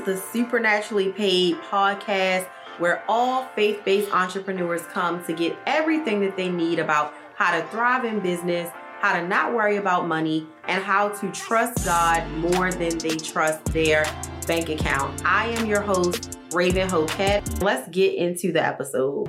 is the Supernaturally Paid podcast where all faith based entrepreneurs come to get everything that they need about how to thrive in business, how to not worry about money, and how to trust God more than they trust their bank account. I am your host, Raven Hoquette. Let's get into the episode.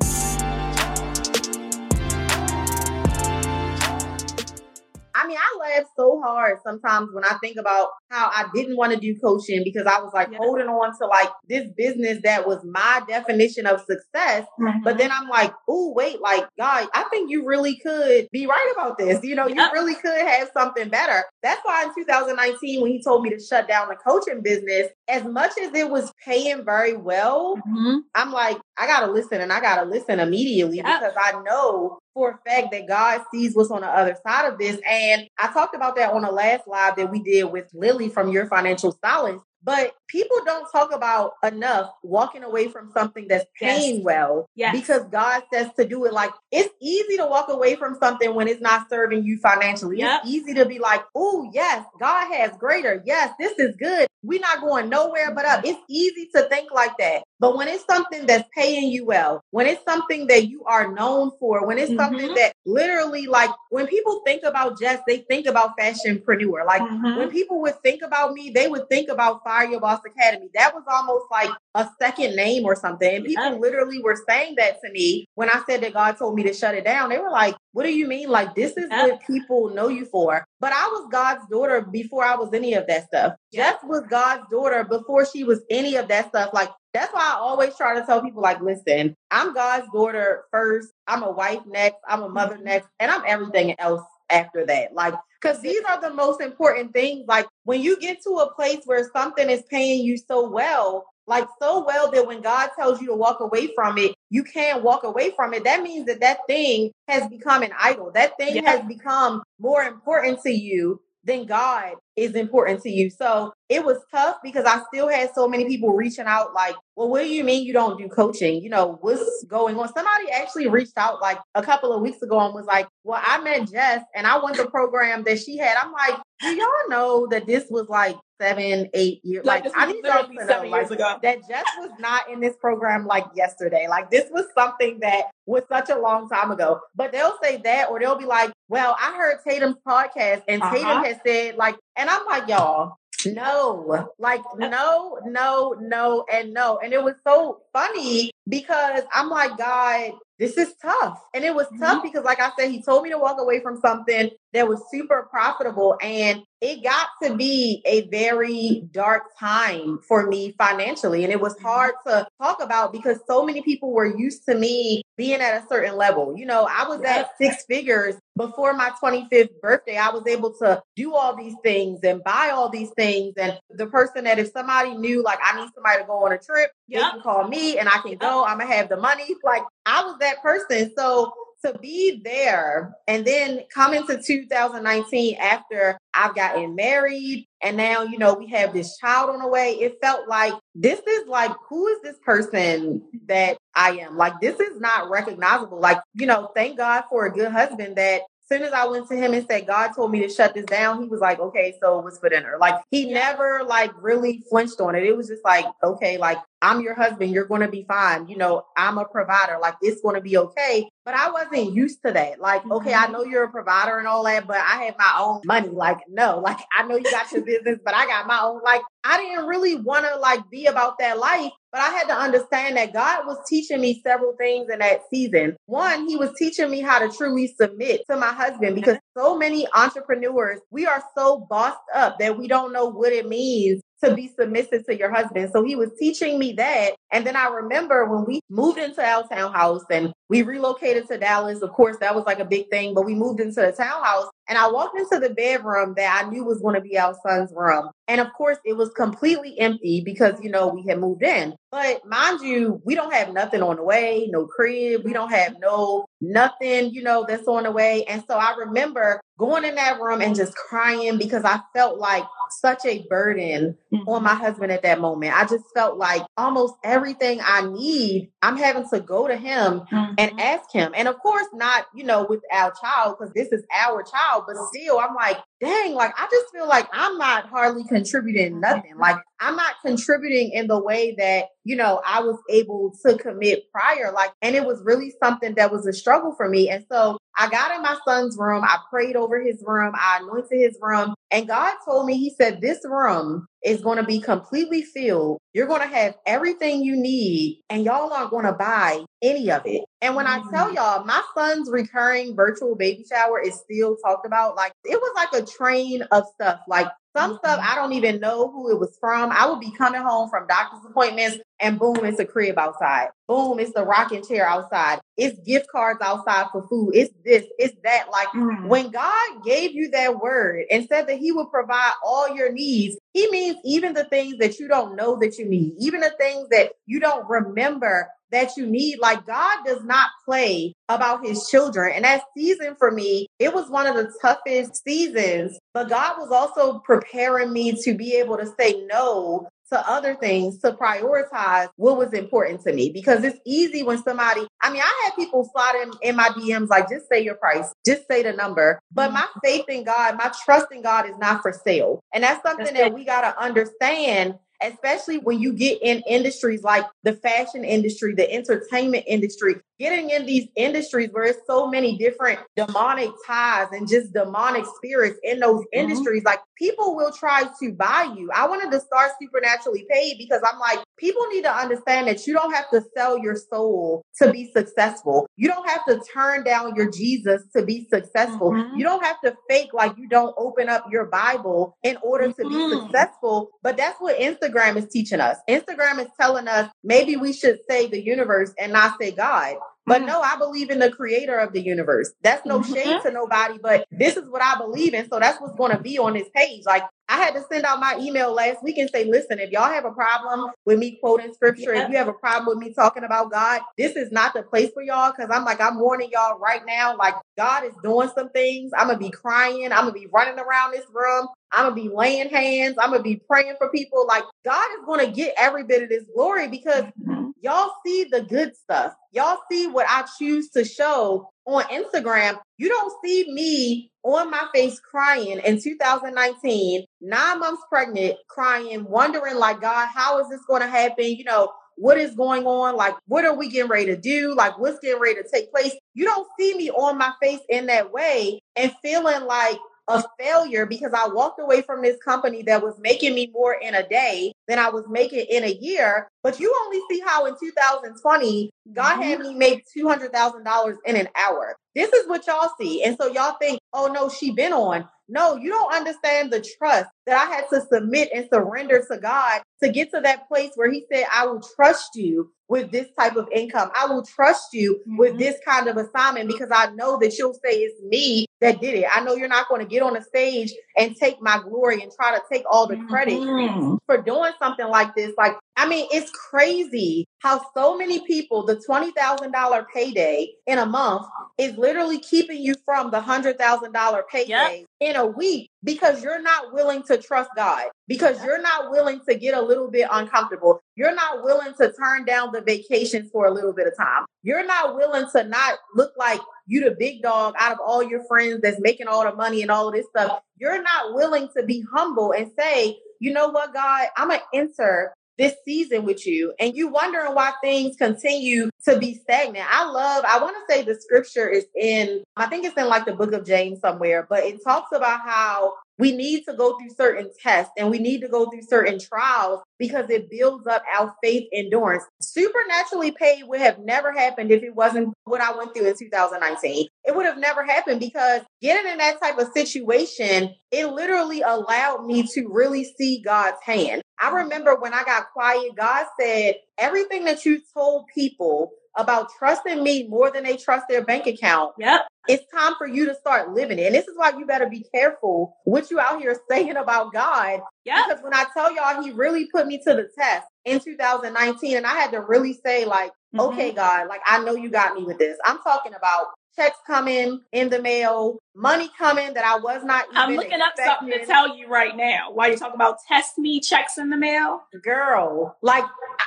Laugh so hard sometimes when I think about how I didn't want to do coaching because I was like yeah. holding on to like this business that was my definition of success. Mm-hmm. But then I'm like, oh, wait, like, God, I think you really could be right about this. You know, you really could have something better. That's why in 2019, when he told me to shut down the coaching business, as much as it was paying very well, mm-hmm. I'm like, I got to listen and I got to listen immediately yep. because I know for a fact that God sees what's on the other side of this. And I talked about that on the last live that we did with Lily from Your Financial Stylist. But people don't talk about enough walking away from something that's paying yes. well yes. because God says to do it. Like it's easy to walk away from something when it's not serving you financially. Yep. It's easy to be like, oh, yes, God has greater. Yes, this is good. We're not going nowhere but up. It's easy to think like that. But when it's something that's paying you well, when it's something that you are known for, when it's mm-hmm. something that literally like when people think about Jess, they think about fashionpreneur. Like mm-hmm. when people would think about me, they would think about Fire Your Boss Academy. That was almost like a second name or something. And people yeah. literally were saying that to me when I said that God told me to shut it down. They were like, what do you mean? Like, this is yeah. what people know you for. But I was God's daughter before I was any of that stuff. Yeah. Jess was God's daughter before she was any of that stuff. Like, that's why I always try to tell people, like, listen, I'm God's daughter first. I'm a wife next. I'm a mother mm-hmm. next. And I'm everything else after that. Like, because these are the most important things. Like, when you get to a place where something is paying you so well, like so well that when God tells you to walk away from it, you can't walk away from it. That means that that thing has become an idol. That thing yeah. has become more important to you than God is important to you. So it was tough because I still had so many people reaching out, like, well, what do you mean you don't do coaching? You know, what's going on? Somebody actually reached out like a couple of weeks ago and was like, well, I met Jess and I went the program that she had. I'm like, do y'all know that this was like seven, eight years? Like, like I need y'all to know like, ago. that Jess was not in this program like yesterday. Like this was something that was such a long time ago. But they'll say that, or they'll be like, well, I heard Tatum's podcast and uh-huh. Tatum has said like and I'm like, y'all, no, like no, no, no, and no. And it was so funny because I'm like, God, this is tough. And it was tough mm-hmm. because, like I said, he told me to walk away from something that was super profitable. And it got to be a very dark time for me financially. And it was mm-hmm. hard to talk about because so many people were used to me being at a certain level. You know, I was at six figures before my 25th birthday. I was able to do all these things and buy all these things. And the person that if somebody knew, like, I need somebody to go on a trip, yep. they can call me and I can go. I'm going to have the money. Like, I was that person. So, to be there and then come into 2019 after I've gotten married and now, you know, we have this child on the way, it felt like this is like, who is this person that I am? Like, this is not recognizable. Like, you know, thank God for a good husband that soon as I went to him and said, God told me to shut this down, he was like, okay, so what's for dinner? Like he yeah. never like really flinched on it. It was just like, okay, like I'm your husband. You're going to be fine. You know, I'm a provider. Like it's going to be okay. But I wasn't used to that. Like, okay, I mm-hmm. know you're a provider and all that, but I have my own money. Like, no, like I know you got your business, but I got my own. Like, I didn't really want to like be about that life, but I had to understand that God was teaching me several things in that season. One, he was teaching me how to truly submit to my husband because so many entrepreneurs, we are so bossed up that we don't know what it means to be submissive to your husband. So he was teaching me that. And then I remember when we moved into our townhouse and we relocated to Dallas. Of course, that was like a big thing, but we moved into the townhouse and I walked into the bedroom that I knew was going to be our son's room. And of course, it was completely empty because, you know, we had moved in. But mind you, we don't have nothing on the way, no crib. We don't have no nothing, you know, that's on the way. And so I remember going in that room and just crying because I felt like such a burden mm-hmm. on my husband at that moment. I just felt like almost everything I need, I'm having to go to him mm-hmm. and ask him. And of course, not, you know, with our child, because this is our child, but still, I'm like, dang, like I just feel like I'm not hardly contributing nothing. Like I'm not contributing in the way that, you know, I was able to commit prior. Like, and it was really something that was a struggle for me. And so I got in my son's room. I prayed over his room. I anointed his room. And God told me, He said, This room is going to be completely filled. You're going to have everything you need, and y'all aren't going to buy any of it. And when mm-hmm. I tell mm. y'all, my son's recurring virtual baby shower is still talked about. Like, it was like a train of stuff. Like, some stuff mm-hmm. I don't even know who it was from. I would be coming home from doctor's appointments and boom, it's a crib outside. Boom, it's the rocking chair outside. It's gift cards outside for food. It's this, it's that. Like mm. when God gave you that word and said that He would provide all your needs, He means even the things that you don't know that you need, even the things that you don't remember that you need. Like God does not play about his children. And that season for me, it was one of the toughest seasons, but God was also preparing me to be able to say no to other things to prioritize what was important to me. Because it's easy when somebody i mean i had people slide in, in my dms like just say your price. Just say the number. But mm-hmm. my faith in god my trust in god is not for sale. And that's something that's that we got to understand especially when you get in industries like the fashion industry, the entertainment industry, getting in these industries where it's so many different demonic ties and just demonic spirits in those mm-hmm. industries, like people will try to buy you. I wanted to start supernaturally paid because I'm like, people need to understand that you don't have to sell your soul to be successful. You don't have to turn down your Jesus to be successful. Mm-hmm. You don't have to fake like you don't open up your Bible in order mm-hmm. to be mm-hmm. successful. But that's what Instagram is teaching us. Instagram is telling us maybe we should say the universe and not say God. But mm. no, I believe in the creator of the universe. That's no shade mm-hmm. to nobody, but this is what I believe in. So that's what's going to be on this page. Like I had to send out my email last week and say, listen, if y'all have a problem with me quoting scripture, yeah. if you have a problem with me talking about God, this is not the place for y'all. Cause I'm like, I'm warning y'all right now, like God is doing some things. I'm gonna be crying. I'm gonna be running around this room. I'm gonna be laying hands. I'm gonna be praying for people. Like God is gonna get every bit of this glory because mm-hmm. y'all see the good stuff. Y'all see what I choose to show on Instagram. You don't see me on my face crying in 2019, nine months pregnant, crying, wondering like, God, how is this going to happen? You know, what is going on? Like, what are we getting ready to do? Like, what's getting ready to take place? You don't see me on my face in that way and feeling like a failure because I walked away from this company that was making me more in a day than I was making in a year. But you only see how in 2020, God mm-hmm. had me make $200,000 in an hour. This is what y'all see. And so y'all think, oh no, she been on. No, you don't understand the trust that I had to submit and surrender to God to get to that place where He said, I will trust you with this type of income. I will trust you mm-hmm. with this kind of assignment because I know that you'll say it's me that did it. I know you're not going to get on the stage and take my glory and try to take all the credit mm-hmm. for doing something like this. Like, I mean, it's crazy how so many people, the $20,000 payday in a month is literally keeping you from the $100,000 payday yep. in a week because you're not willing to trust God, because you're not willing to get a little bit uncomfortable. You're not willing to turn down the vacations for a little bit of time. You're not willing to not look like you the big dog out of all your friends that's making all the money and all of this stuff. You're not willing to be humble and say, you know what, God, I'm going to enter this season with you and you wondering why things continue to be stagnant. I love, I want to say the scripture is in, I think it's in like the book of James somewhere, but it talks about how we need to go through certain tests and we need to go through certain trials because it builds up our faith endurance. Supernaturally paid would have never happened if it wasn't what I went through in 2019. It would have never happened because getting in that type of situation, it literally allowed me to really see God's hand. I remember when I got quiet, God said, everything that you told people about trusting me more than they trust their bank account. Yep. It's time for you to start living it. And this is why you better be careful what you out here saying about God. Yeah. Because when I tell y'all, he really put me to the test in 2019. And I had to really say, like, mm-hmm. okay, God, like, I know you got me with this. I'm talking about checks coming in the mail, money coming that I was not I'm looking expecting. up something to tell you right now. While you talking about test me checks in the mail? Girl, like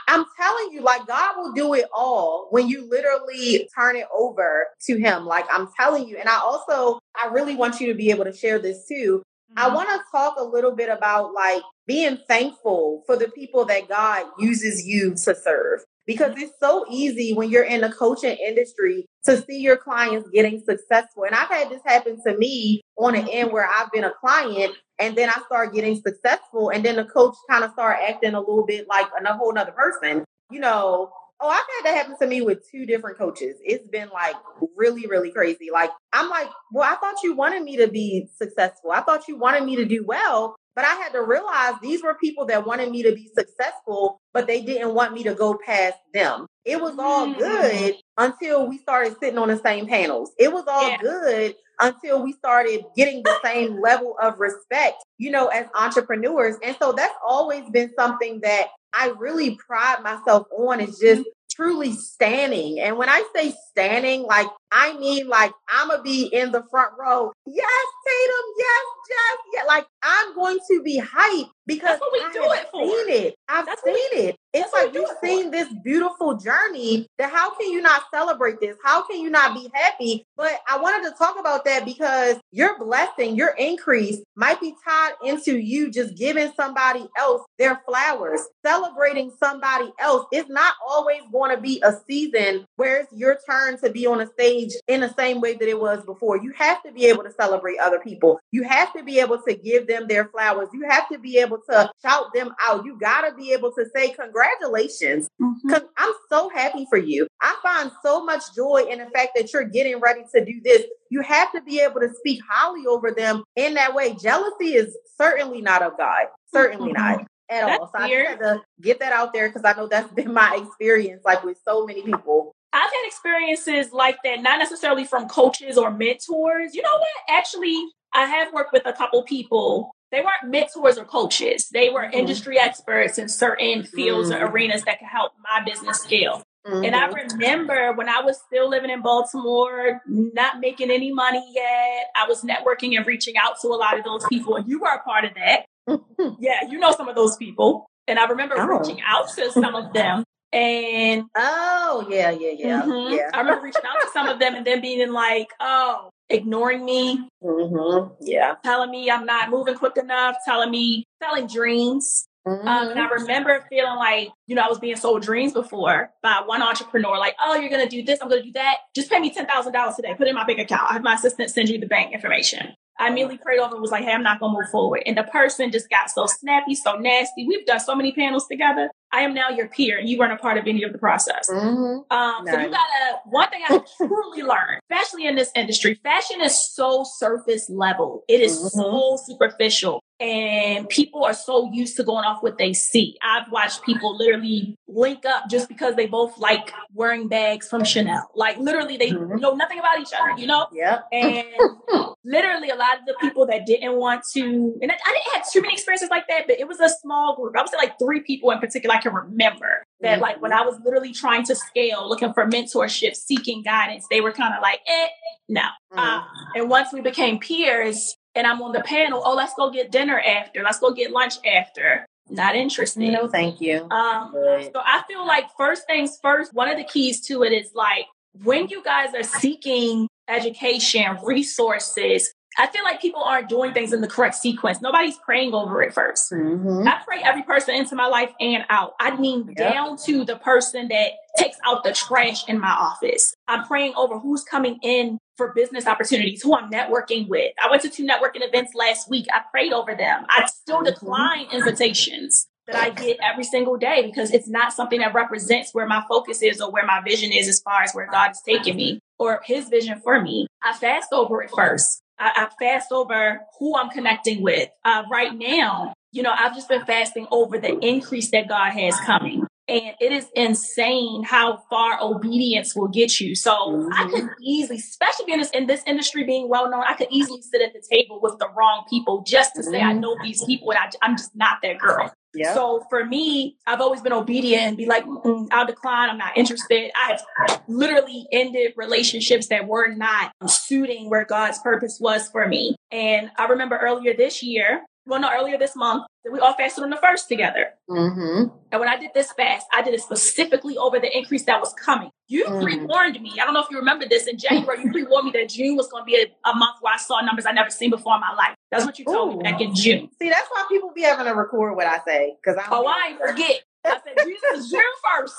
I'm telling you, like God will do it all when you literally turn it over to him. Like I'm telling you. And I also I really want you to be able to share this too. I mm-hmm. want to talk a little bit about like being thankful for the people that God uses you to serve. Because mm-hmm. it's so easy when you're in the coaching industry to see your clients getting successful. And I've had this happen to me on an end where I've been a client and then I start getting successful. And then the coach kind of start acting a little bit like a whole nother person. You know, Oh, I've had that happen to me with two different coaches. It's been like really, really crazy. Like, I'm like, well, I thought you wanted me to be successful. I thought you wanted me to do well. But I had to realize these were people that wanted me to be successful, but they didn't want me to go past them. It was all mm. good until we started sitting on the same panels. It was all yeah. good until we started getting the same level of respect, you know, as entrepreneurs. And so that's always been something that I really pride myself on is just mm-hmm. truly standing. And when I say standing, like I mean like I'ma be in the front row. Yes, Tatum, yes, Jeff, yeah. Like I'm going to be hyped because we I do it seen it. I've That's seen we, it. It's like you've seen this beautiful journey that how can you not celebrate this? How can you not be happy? But I wanted to talk about that because your blessing, your increase might be tied into you just giving somebody else their flowers, celebrating somebody else. It's not always going to be a season where it's your turn to be on a stage in the same way that it was before. You have to be able to celebrate other people. You have to be able to give them their flowers. You have to be able to shout them out. You got to be able to say congratulations. Mm-hmm. I'm so happy for you. I find so much joy in the fact that you're getting ready to do this. You have to be able to speak highly over them in that way. Jealousy is certainly not of God. Certainly mm-hmm. not at that's all. So weird. I had to get that out there because I know that's been my experience, like with so many people. I've had experiences like that, not necessarily from coaches or mentors. You know what? Actually, I have worked with a couple people. They weren't mentors or coaches. They were mm-hmm. industry experts in certain fields mm-hmm. or arenas that could help my business scale. Mm-hmm. And I mm-hmm. remember when I was still living in Baltimore, not making any money yet, I was networking and reaching out to a lot of those people, and you were a part of that. yeah, you know some of those people. And I remember oh. reaching out to some of them and oh yeah, yeah, yeah, mm-hmm. yeah. I remember reaching out to some of them and then being like, oh, ignoring me. Mm-hmm. Yeah. Telling me I'm not moving quick enough, telling me selling dreams. Mm-hmm. Um, and I mm-hmm. remember feeling like, you know, I was being sold dreams before by one entrepreneur, like, oh, you're going to do this, I'm going to do that. Just pay me $10,000 today, put it in my bank account. I have my assistant send you the bank information. I immediately prayed over and was like, hey, I'm not going to move forward. And the person just got so snappy, so nasty. We've done so many panels together. I am now your peer and you weren't a part of any of the process. Mm-hmm. Um. So you gotta, one thing I truly learned, especially in this industry, fashion is so surface level. It is mm-hmm. so superficial and people are so used to going off what they see. I've watched people literally link up just because they both like wearing bags from Chanel. Like literally they mm-hmm. know nothing about each other, you know? Yeah. And literally a lot of the people that didn't want to, and I, didn't have too many experiences like that, but it was a small group. I was like three people in particular I can remember that mm-hmm. like when I was literally trying to scale, looking for mentorship, seeking guidance, they were kind of like, eh, no. Mm-hmm. Uh, and once we became peers, and I'm on the panel, oh, let's go get dinner after. Let's go get lunch after. Not interested. No, thank you. Um, so I feel like first things first, one of the keys to it is like when you guys are seeking education, resources, I feel like people aren't doing things in the correct sequence. Nobody's praying over it 1st mm-hmm. I pray every person into my life and out. I mean, yep. down to the person that takes out the trash in my office. I'm praying over who's coming in for business opportunities, who I'm networking with. I went to two networking events last week. I prayed over them. I still mm-hmm. decline invitations that I get every single day because it's not something that represents where my focus is or where my vision is as far as where God is taking me or his vision for me. I fast over it first. I, I fast over who I'm connecting with. Uh, right now, you know, I've just been fasting over the increase that God has coming. And it is insane how far obedience will get you. So mm-hmm. I could easily, especially in this, in this industry being well known, I could easily sit at the table with the wrong people just to say mm-hmm. I know these people and I, I'm just not that girl. Yep. So for me, I've always been obedient and be like, I'll decline. I'm not interested. I have literally ended relationships that were not suiting where God's purpose was for me. And I remember earlier this year, well, no, earlier this month, we all fasted on the first together. Mm-hmm. And when I did this fast, I did it specifically over the increase that was coming. You Mm. pre warned me. I don't know if you remember this in January. You pre warned me that June was going to be a, a month where I saw numbers I never seen before in my life. That's what you told Ooh. me back in June. See, that's why people be having to record what I say because I Oh, I forget. I said, Jesus June 1st.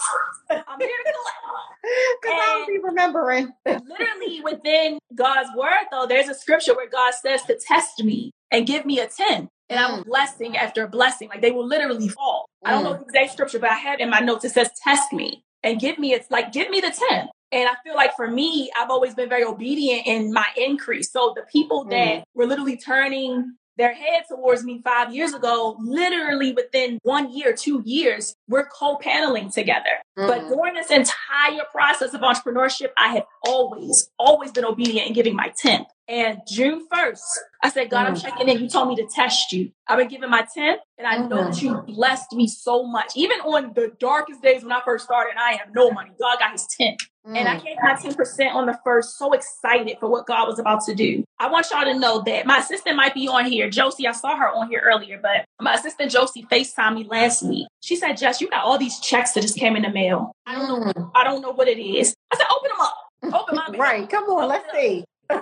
I'm here to collect. because I don't be remembering. literally within God's word, though, there's a scripture where God says to test me and give me a 10. And I'm Mm. blessing after blessing. Like they will literally fall. I don't know Mm. the exact scripture, but I have in my notes, it says, test me and give me, it's like, give me the 10. And I feel like for me, I've always been very obedient in my increase. So the people that Mm. were literally turning their head towards me five years ago, literally within one year, two years, we're co-paneling together. But Mm. during this entire process of entrepreneurship, I have always, always been obedient in giving my 10th. And June 1st, I said, God, I'm Mm. checking in. You told me to test you. I've been giving my 10th, and I know that you blessed me so much. Even on the darkest days when I first started, and I have no money, God got his 10th. And I gave my 10% on the first, so excited for what God was about to do. I want y'all to know that my assistant might be on here. Josie, I saw her on here earlier, but my assistant Josie FaceTimed me last week. She said, Jess, you got all these checks that just came in the mail. I don't know. I don't know what it is. I said, open them up. Open my mail. Right. Come on. Let's see.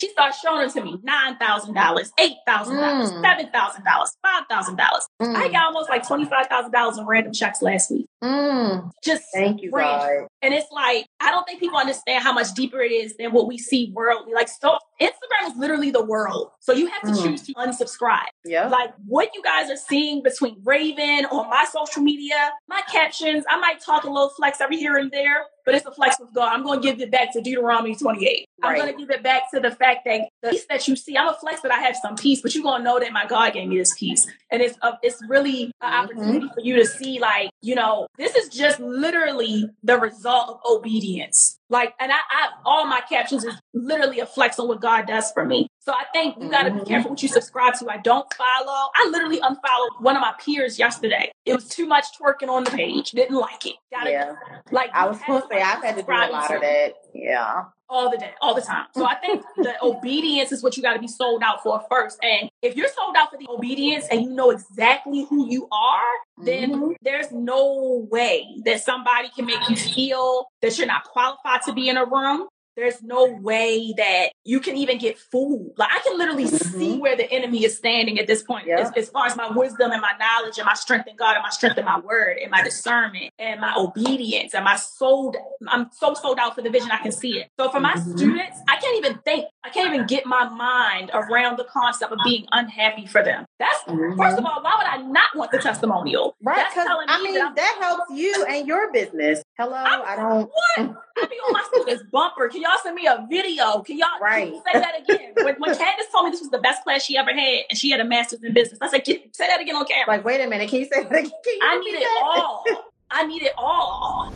She started showing them to me $9,000, $8,000, Mm. $7,000, $5,000. I Mm. got almost like $25,000 in random checks last week. Mm. Just Thank you. God. And it's like, I don't think people understand how much deeper it is than what we see worldly. Like, so Instagram is literally the world. So you have to Mm. choose to unsubscribe. Yeah. Like, what you guys are seeing between Raven on my social media, my captions, I might talk a little flex every here and there, but it's a flex with God. I'm going to give it back to Deuteronomy 28. I'm Right. going to give it back to the fact that the peace that you see, I'm a flex that I have some peace, but you're going to know that my God gave me this peace. And it's, uh, it's really an Mhm. opportunity for you to see, like, you know, this is just literally the result of obedience. Like, and I, I all my captions is literally a flex on what God does for me. So I think you got to be careful what you mm-hmm. subscribe to. I don't follow. I literally unfollowed one of my peers yesterday. It was too much twerking on the page. Didn't like it. Gotta Yeah. like I was going to say, I've had to do a lot to of that. Yeah. all the day, all the time. So I think the obedience is what you got to be sold out for first. And if you're sold out for the obedience and you know exactly who you are, then Mhm. there's no way that somebody can make you feel that you're not qualified to be in a room. There's no way that you can even get fooled. Like I can literally see Mhm. where the enemy is standing at this point, Yeah. as, as far as my wisdom and my knowledge and my strength in God and my strength in my word and my discernment and my obedience and my sold. I'm so sold out for the vision. I can see it. So for my Mhm. students, I can't even think. I can't even get my mind around the concept of being unhappy for them. That's mm-hmm. first of all, why would I not want the testimonial? Right. That's Because, telling me I mean, that that helps you and your business. Hello. I'm- I don't. what? I be on my students' bumper. Can y'all send me a video? Can y'all can say that again? When, when Candace told me this was the best class she ever had, and she had a master's in business, I said, "Can- "Say that again on camera." Like, wait a minute. Can you say that again? I need it all. I need it all.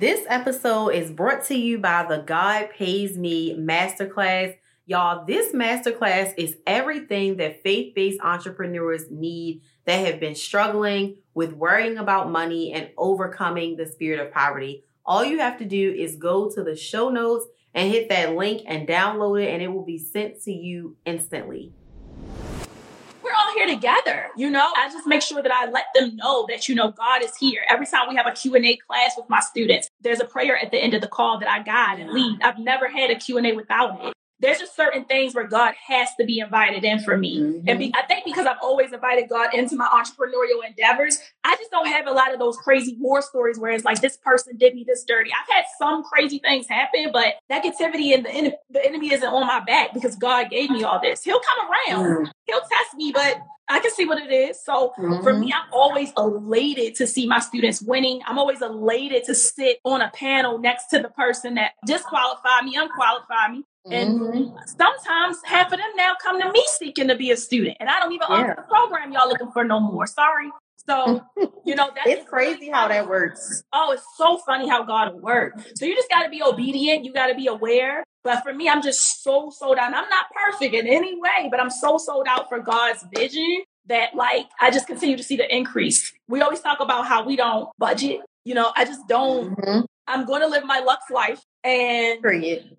This episode is brought to you by the God Pays Me Masterclass. Y'all, this masterclass is everything that faith based entrepreneurs need that have been struggling with worrying about money and overcoming the spirit of poverty. All you have to do is go to the show notes and hit that link and download it, and it will be sent to you instantly. We're all here together, you know. I just make sure that I let them know that you know God is here. Every time we have a Q&A class with my students, there's a prayer at the end of the call that I guide and lead. I've never had a Q&A without it. There's just certain things where God has to be invited in for me. Mhm. And be, I think because I've always invited God into my entrepreneurial endeavors, I just don't have a lot of those crazy war stories where it's like this person did me this dirty. I've had some crazy things happen, but negativity and the, en- the enemy isn't on my back because God gave me all this. He'll come around, Mm. he'll test me, but I can see what it is. So for me, I'm always elated to see my students winning. I'm always elated to sit on a panel next to the person that disqualified me, unqualified me. And Mhm. sometimes half of them now come to me seeking to be a student, and I don't even offer the program y'all looking for no more. Sorry. So, you know, that it's crazy how that works. Oh, it's so funny how God will work. So you just got to be obedient. You got to be aware. But for me, I'm just so sold out. And I'm not perfect in any way, but I'm so sold out for God's vision that like I just continue to see the increase. We always talk about how we don't budget. You know, I just don't. Mhm. I'm going to live my Lux life, and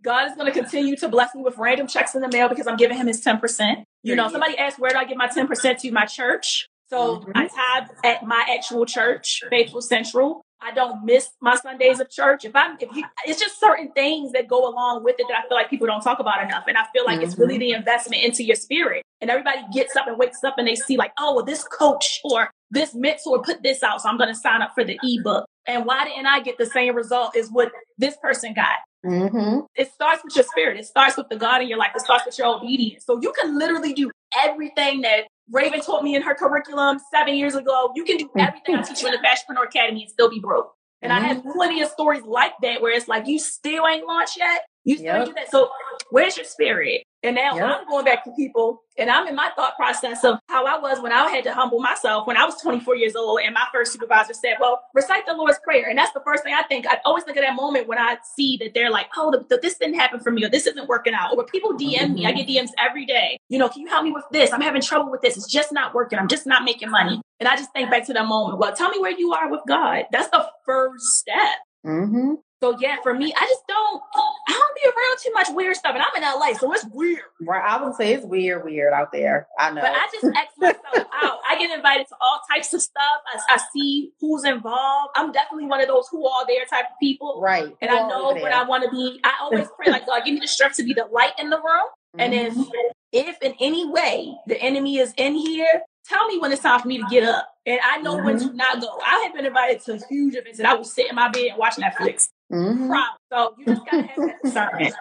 God is going to continue to bless me with random checks in the mail because I'm giving Him His ten percent. You know, somebody asked where do I give my 10% to my church? So mm-hmm. I tithe at my actual church, Faithful Central. I don't miss my Sundays of church. If I'm, if you, it's just certain things that go along with it that I feel like people don't talk about enough. And I feel like mm-hmm. it's really mm-hmm. the investment into your spirit. And everybody gets up and wakes up and they see like, oh, well, this coach or this mentor put this out, so I'm going to sign up for the ebook. And why didn't I get the same result as what this person got? Mm-hmm. It starts with your spirit. It starts with the God in your life. It starts with your obedience. So you can literally do everything that Raven taught me in her curriculum seven years ago. You can do everything I teach you in the Fashionpreneur Academy and still be broke. And mm-hmm. I have mm-hmm. plenty of stories like that where it's like you still ain't launched yet. You still yep. do that. So where's your spirit? And now yep. I'm going back to people and I'm in my thought process of how I was when I had to humble myself when I was 24 years old and my first supervisor said, well, recite the Lord's Prayer. And that's the first thing I think. I always think of that moment when I see that they're like, oh, the, the, this didn't happen for me or this isn't working out. Or people DM mm-hmm. me. I get DMs every day. You know, can you help me with this? I'm having trouble with this. It's just not working. I'm just not making money. And I just think back to that moment. Well, tell me where you are with God. That's the first step. Mm-hmm. So yeah, for me, I just don't I don't be around too much weird stuff. And I'm in LA, so it's weird. Right. I would say it's weird, weird out there. I know. But I just X myself out. I get invited to all types of stuff. I, I, see who's involved. I'm definitely one of those who are there type of people. Right. And I know what I want to be. I always pray like God, give me the strength to be the light in the room. Mm-hmm. And if if in any way the enemy is in here, tell me when it's time for me to get up. And I know mm-hmm. when to not go. I have been invited to huge events and I will sit in my bed and watch Netflix. Mm-hmm. So you just gotta have that discernment.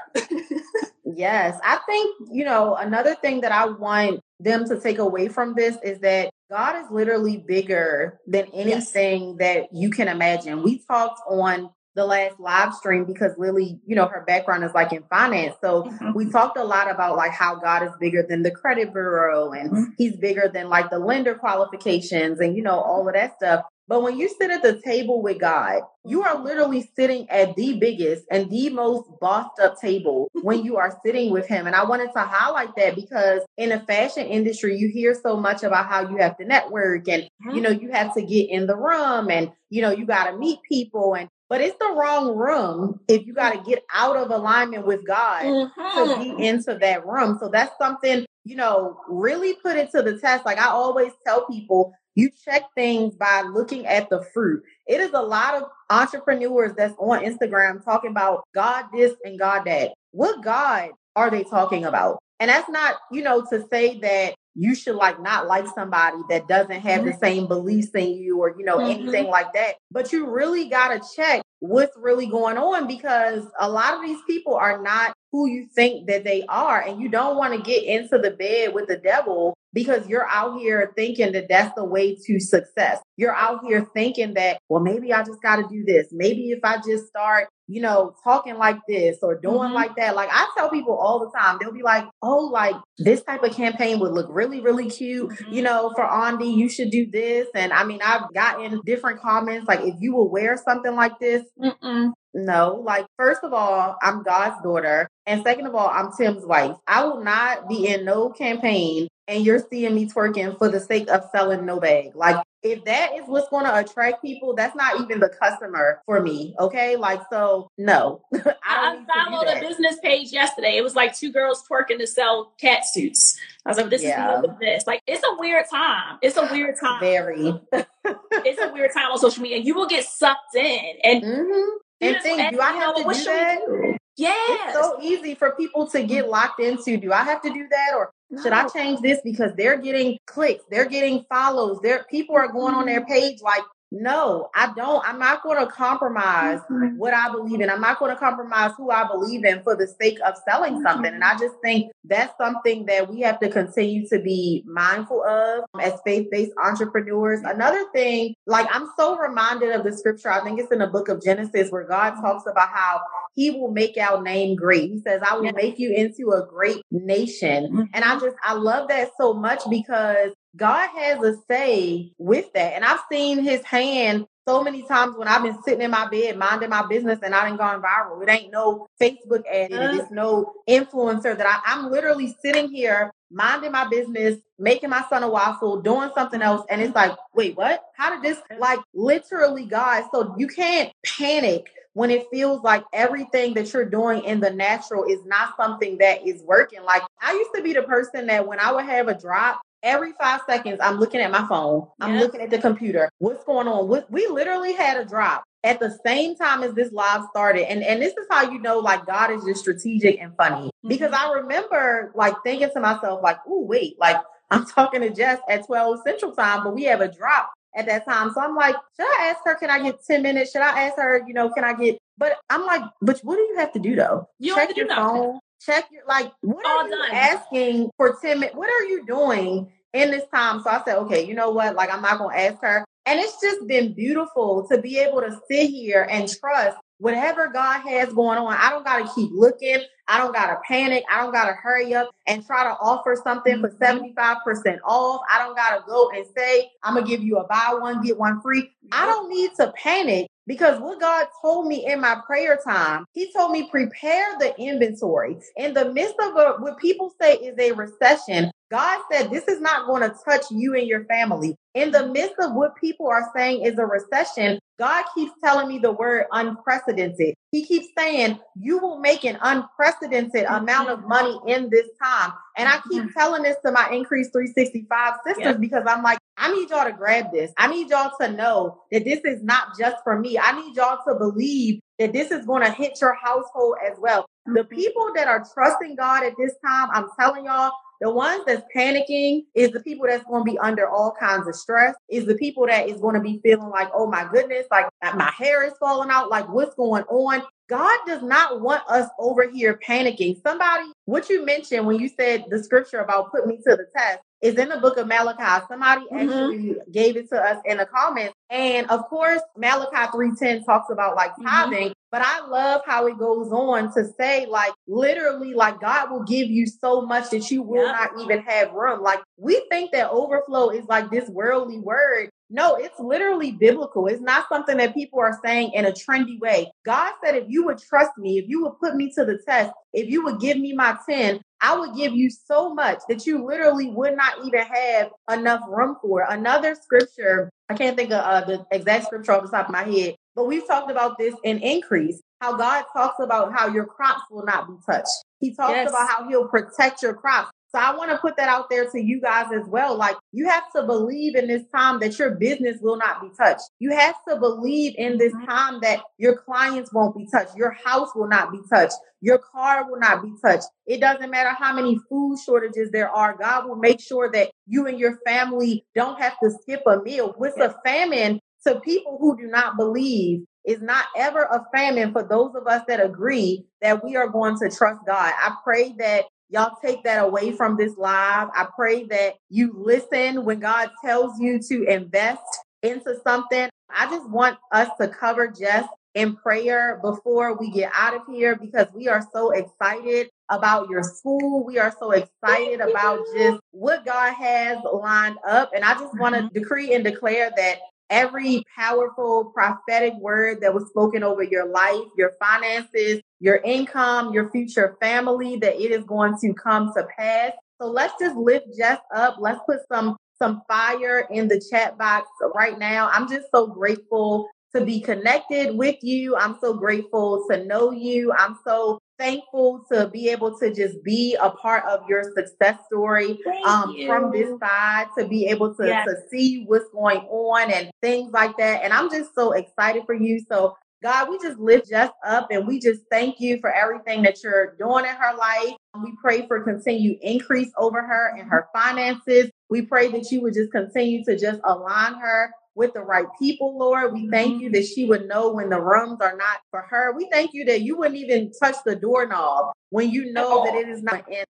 yes. I think, you know, another thing that I want them to take away from this is that God is literally bigger than anything yes. that you can imagine. We talked on the last live stream because Lily, you know, her background is like in finance. So mm-hmm. we talked a lot about like how God is bigger than the credit bureau and mm-hmm. he's bigger than like the lender qualifications and, you know, all of that stuff. But when you sit at the table with God, you are literally sitting at the biggest and the most bossed up table when you are sitting with Him. And I wanted to highlight that because in the fashion industry, you hear so much about how you have to network and, you mm-hmm. know, you have to get in the room and, you know, you got to meet people. And but it's the wrong room if you got to get out of alignment with God mm-hmm. to be into that room. So that's something, you know, really put it to the test. Like I always tell people, you check things by looking at the fruit. It is a lot of entrepreneurs that's on Instagram talking about God this and God that. What God are they talking about? And that's not, you know, to say that you should like not like somebody that doesn't have the mm-hmm. same beliefs in you or you know mm-hmm. anything like that but you really got to check what's really going on because a lot of these people are not who you think that they are and you don't want to get into the bed with the devil because you're out here thinking that that's the way to success. You're out here thinking that, well, maybe I just got to do this. Maybe if I just start, you know, talking like this or doing mm-hmm. like that. Like I tell people all the time, they'll be like, oh, like this type of campaign would look really, really cute, mm-hmm. you know, for Aundi, you should do this. And I mean, I've gotten different comments like, if you will wear something like this, Mm-mm. No, like first of all, I'm God's daughter. And second of all, I'm Tim's wife. I will not be in no campaign and you're seeing me twerking for the sake of selling no bag. Like if that is what's going to attract people, that's not even the customer for me. Okay. Like, so no. I, I followed a business page yesterday. It was like two girls twerking to sell cat suits. I was like, this yeah. is this. Like, it's a weird time. It's a weird time. Very. it's a weird time on social media. And you will get sucked in. And mm-hmm. And think, do I have to do that? Yeah. It's so easy for people to get locked into. Do I have to do that or no. should I change this because they're getting clicks, they're getting follows, their people are going on their mm-hmm. page like no, I don't. I'm not going to compromise mm-hmm. what I believe in. I'm not going to compromise who I believe in for the sake of selling mm-hmm. something. And I just think that's something that we have to continue to be mindful of as faith based entrepreneurs. Another thing, like I'm so reminded of the scripture, I think it's in the book of Genesis where God talks about how he will make our name great. He says, I will make you into a great nation. Mm-hmm. And I just, I love that so much because God has a say with that. And I've seen his hand so many times when I've been sitting in my bed minding my business and I didn't gone viral. It ain't no Facebook ad, uh-huh. it's no influencer that I, I'm literally sitting here minding my business, making my son a waffle, doing something else. And it's like, wait, what? How did this, like, literally, God? So you can't panic when it feels like everything that you're doing in the natural is not something that is working. Like, I used to be the person that when I would have a drop, Every five seconds, I'm looking at my phone. I'm looking at the computer. What's going on? We literally had a drop at the same time as this live started. And and this is how you know like God is just strategic and funny. Mm-hmm. Because I remember like thinking to myself, like, oh wait, like I'm talking to Jess at 12 Central Time, but we have a drop at that time. So I'm like, should I ask her, can I get 10 minutes? Should I ask her, you know, can I get but I'm like, but what do you have to do though? You Check your phone. Check your like what All are you done. asking for 10 minutes? What are you doing in this time? So I said, okay, you know what? Like I'm not gonna ask her. And it's just been beautiful to be able to sit here and trust whatever God has going on. I don't got to keep looking. I don't got to panic. I don't got to hurry up and try to offer something for 75% mm-hmm. off. I don't got to go and say, I'm going to give you a buy one, get one free. I don't need to panic because what God told me in my prayer time, He told me prepare the inventory. In the midst of a, what people say is a recession, God said this is not going to touch you and your family. In the midst of what people are saying is a recession, God keeps telling me the word unprecedented. He keeps saying, You will make an unprecedented amount of money in this time. And I keep mm-hmm. telling this to my Increase 365 sisters because I'm like, I need y'all to grab this. I need y'all to know that this is not just for me. I need y'all to believe that this is going to hit your household as well. The mm-hmm. people that are trusting God at this time, I'm telling y'all, the ones that's panicking is the people that's going to be under all kinds of stress, is the people that is going to be feeling like, oh my goodness, like my hair is falling out, like what's going on? God does not want us over here panicking. Somebody, what you mentioned when you said the scripture about put me to the test, is in the book of Malachi. Somebody mm-hmm. actually gave it to us in the comments. And of course, Malachi 3:10 talks about like mm-hmm. tithing, mm-hmm. but I love how it goes on to say like literally like God will give you so much that you will not even have room. Like we think that overflow is like this worldly word, no, it's literally biblical. It's not something that people are saying in a trendy way. God said, if you would trust me, if you would put me to the test, if you would give me my 10, I would give you so much that you literally would not even have enough room for. Another scripture, I can't think of uh, the exact scripture off the top of my head, but we've talked about this in increase, how God talks about how your crops will not be touched. He talks yes. about how he'll protect your crops. So I want to put that out there to you guys as well. Like you have to believe in this time that your business will not be touched. You have to believe in this mm-hmm. time that your clients won't be touched. Your house will not be touched. Your car will not be touched. It doesn't matter how many food shortages there are. God will make sure that you and your family don't have to skip a meal. With a famine to people who do not believe is not ever a famine for those of us that agree that we are going to trust God. I pray that Y'all take that away from this live. I pray that you listen when God tells you to invest into something. I just want us to cover just in prayer before we get out of here because we are so excited about your school. We are so excited about just what God has lined up. And I just want to mm-hmm. decree and declare that every powerful prophetic word that was spoken over your life, your finances, your income, your future family, that it is going to come to pass. So let's just lift Jess up. Let's put some some fire in the chat box right now. I'm just so grateful to be connected with you. I'm so grateful to know you. I'm so thankful to be able to just be a part of your success story um, from this side, to be able to, yes. to see what's going on and things like that. And I'm just so excited for you. So God, we just lift Jess up and we just thank you for everything that you're doing in her life. We pray for continued increase over her and her finances. We pray that you would just continue to just align her with the right people, Lord. We thank mm-hmm. you that she would know when the rooms are not for her. We thank you that you wouldn't even touch the doorknob when you know that it is not in.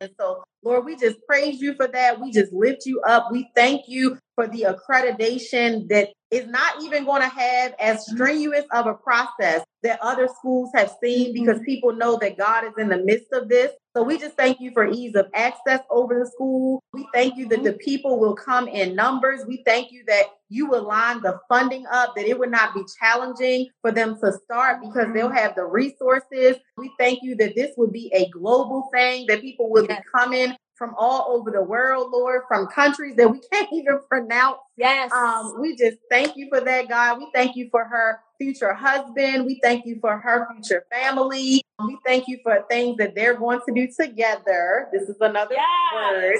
And so, Lord, we just praise you for that. We just lift you up. We thank you for the accreditation that is not even going to have as mm-hmm. strenuous of a process that other schools have seen mm-hmm. because mm-hmm. people know that God is in the midst of this. So we just thank you for ease of access over the school. We thank you that the mm-hmm. people will come in numbers. We thank you that you will line the funding up, that it would not be challenging for them to start because they'll have the resources. We thank you that this would be a global thing, that people will be coming from all over the world, Lord, from countries that we can't even pronounce. Yes. Um, we just thank you for that, God. We thank you for her future husband. We thank you for her future family. We thank you for things that they're going to do together. This is another yes. word.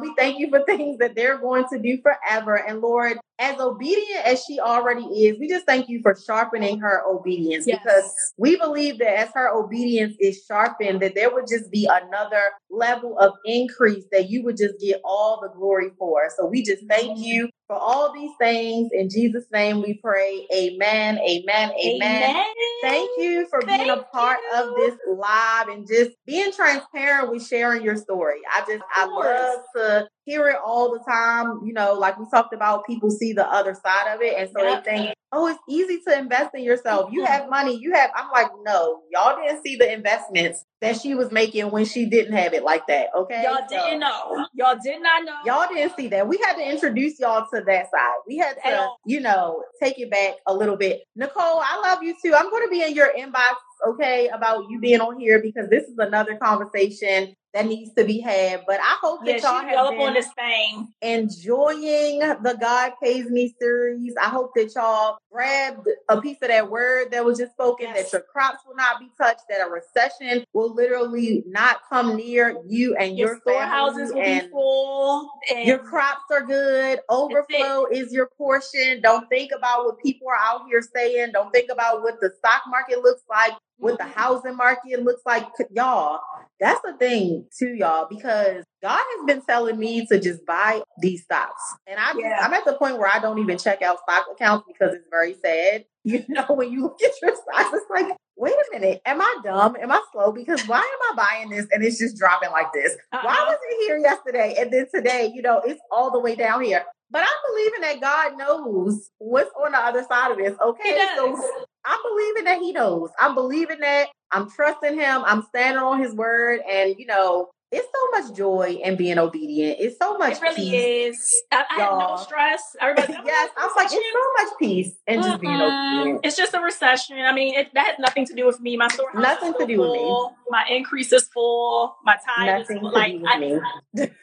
We thank you for things that they're going to do forever. And Lord, as obedient as she already is, we just thank you for sharpening her obedience yes. because we believe that as her obedience is sharpened, that there would just be another level of increase that you would just get all the glory for. So we just thank you for all these things. In Jesus' name we pray. Amen. Amen. Amen. amen. Thank you for thank being a part you. of this live and just being transparent with sharing your story. I just, I love to hear it all the time. You know, like we talked about, people see the other side of it. And so yep. they think, oh, it's easy to invest in yourself. You have money. You have, I'm like, no, y'all didn't see the investments that she was making when she didn't have it like that. Okay. Y'all so, didn't know. Y'all did not know. Y'all didn't see that. We had to introduce y'all to that side. We had to, you know, take it back a little bit. Nicole, I love you too. I'm going to be in your inbox okay about you being on here because this is another conversation that needs to be had. But I hope that yeah, y'all have been on this thing. enjoying the God Pays Me series. I hope that y'all grabbed a piece of that word that was just spoken, yes. that your crops will not be touched, that a recession will literally not come near you and your, your storehouses will be full. your crops are good. Overflow is your portion. Don't think about what people are out here saying. Don't think about what the stock market looks like what the housing market looks like. Y'all, that's the thing too, y'all, because God has been telling me to just buy these stocks. And I yeah. I'm at the point where I don't even check out stock accounts because it's very sad. You know, when you look at your stocks, it's like, wait a minute, am I dumb? Am I slow? Because why am I buying this and it's just dropping like this? Uh-uh. Why was it here yesterday and then today, you know, it's all the way down here? But I'm believing that God knows what's on the other side of this. Okay. So I'm believing that he knows. I'm believing that. I'm trusting him. I'm standing on his word. And, you know, it's so much joy in being obedient. It's so much. It really peace, is. I, I have no stress. Everybody, yes, I was like, it's so much peace in just being uh-uh. obedient. It's just a recession. I mean, it, that has nothing to do with me. My storehouse nothing to do full. with me. My increase is full. My time nothing is full. like. I,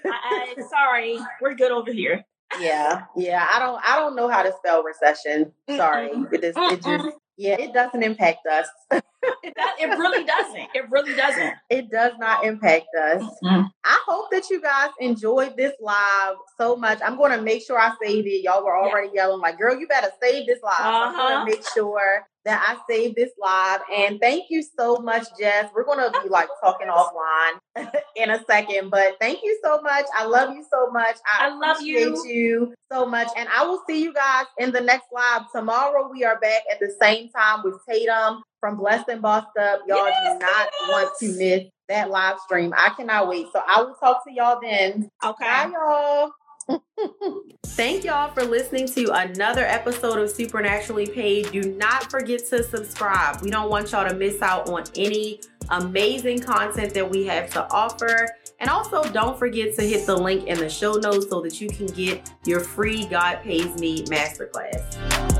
I, sorry, we're good over here. yeah, yeah. I don't. I don't know how to spell recession. Sorry, Mm-mm. it is. It just yeah, it doesn't impact us. it, it really doesn't. It really doesn't. It does not impact us. Mm-hmm. I hope that you guys enjoyed this live so much. I'm going to make sure I save it. Y'all were already yeah. yelling like, "Girl, you better save this live." Uh-huh. I'm going to make sure that I saved this live. And thank you so much, Jess. We're going to be like talking offline in a second, but thank you so much. I love you so much. I, I love you. you so much. And I will see you guys in the next live. Tomorrow we are back at the same time with Tatum from Blessed and Bossed Up. Y'all yes, do not yes. want to miss that live stream. I cannot wait. So I will talk to y'all then. Okay. Bye, y'all. Thank y'all for listening to another episode of Supernaturally Paid. Do not forget to subscribe. We don't want y'all to miss out on any amazing content that we have to offer. And also, don't forget to hit the link in the show notes so that you can get your free God Pays Me masterclass.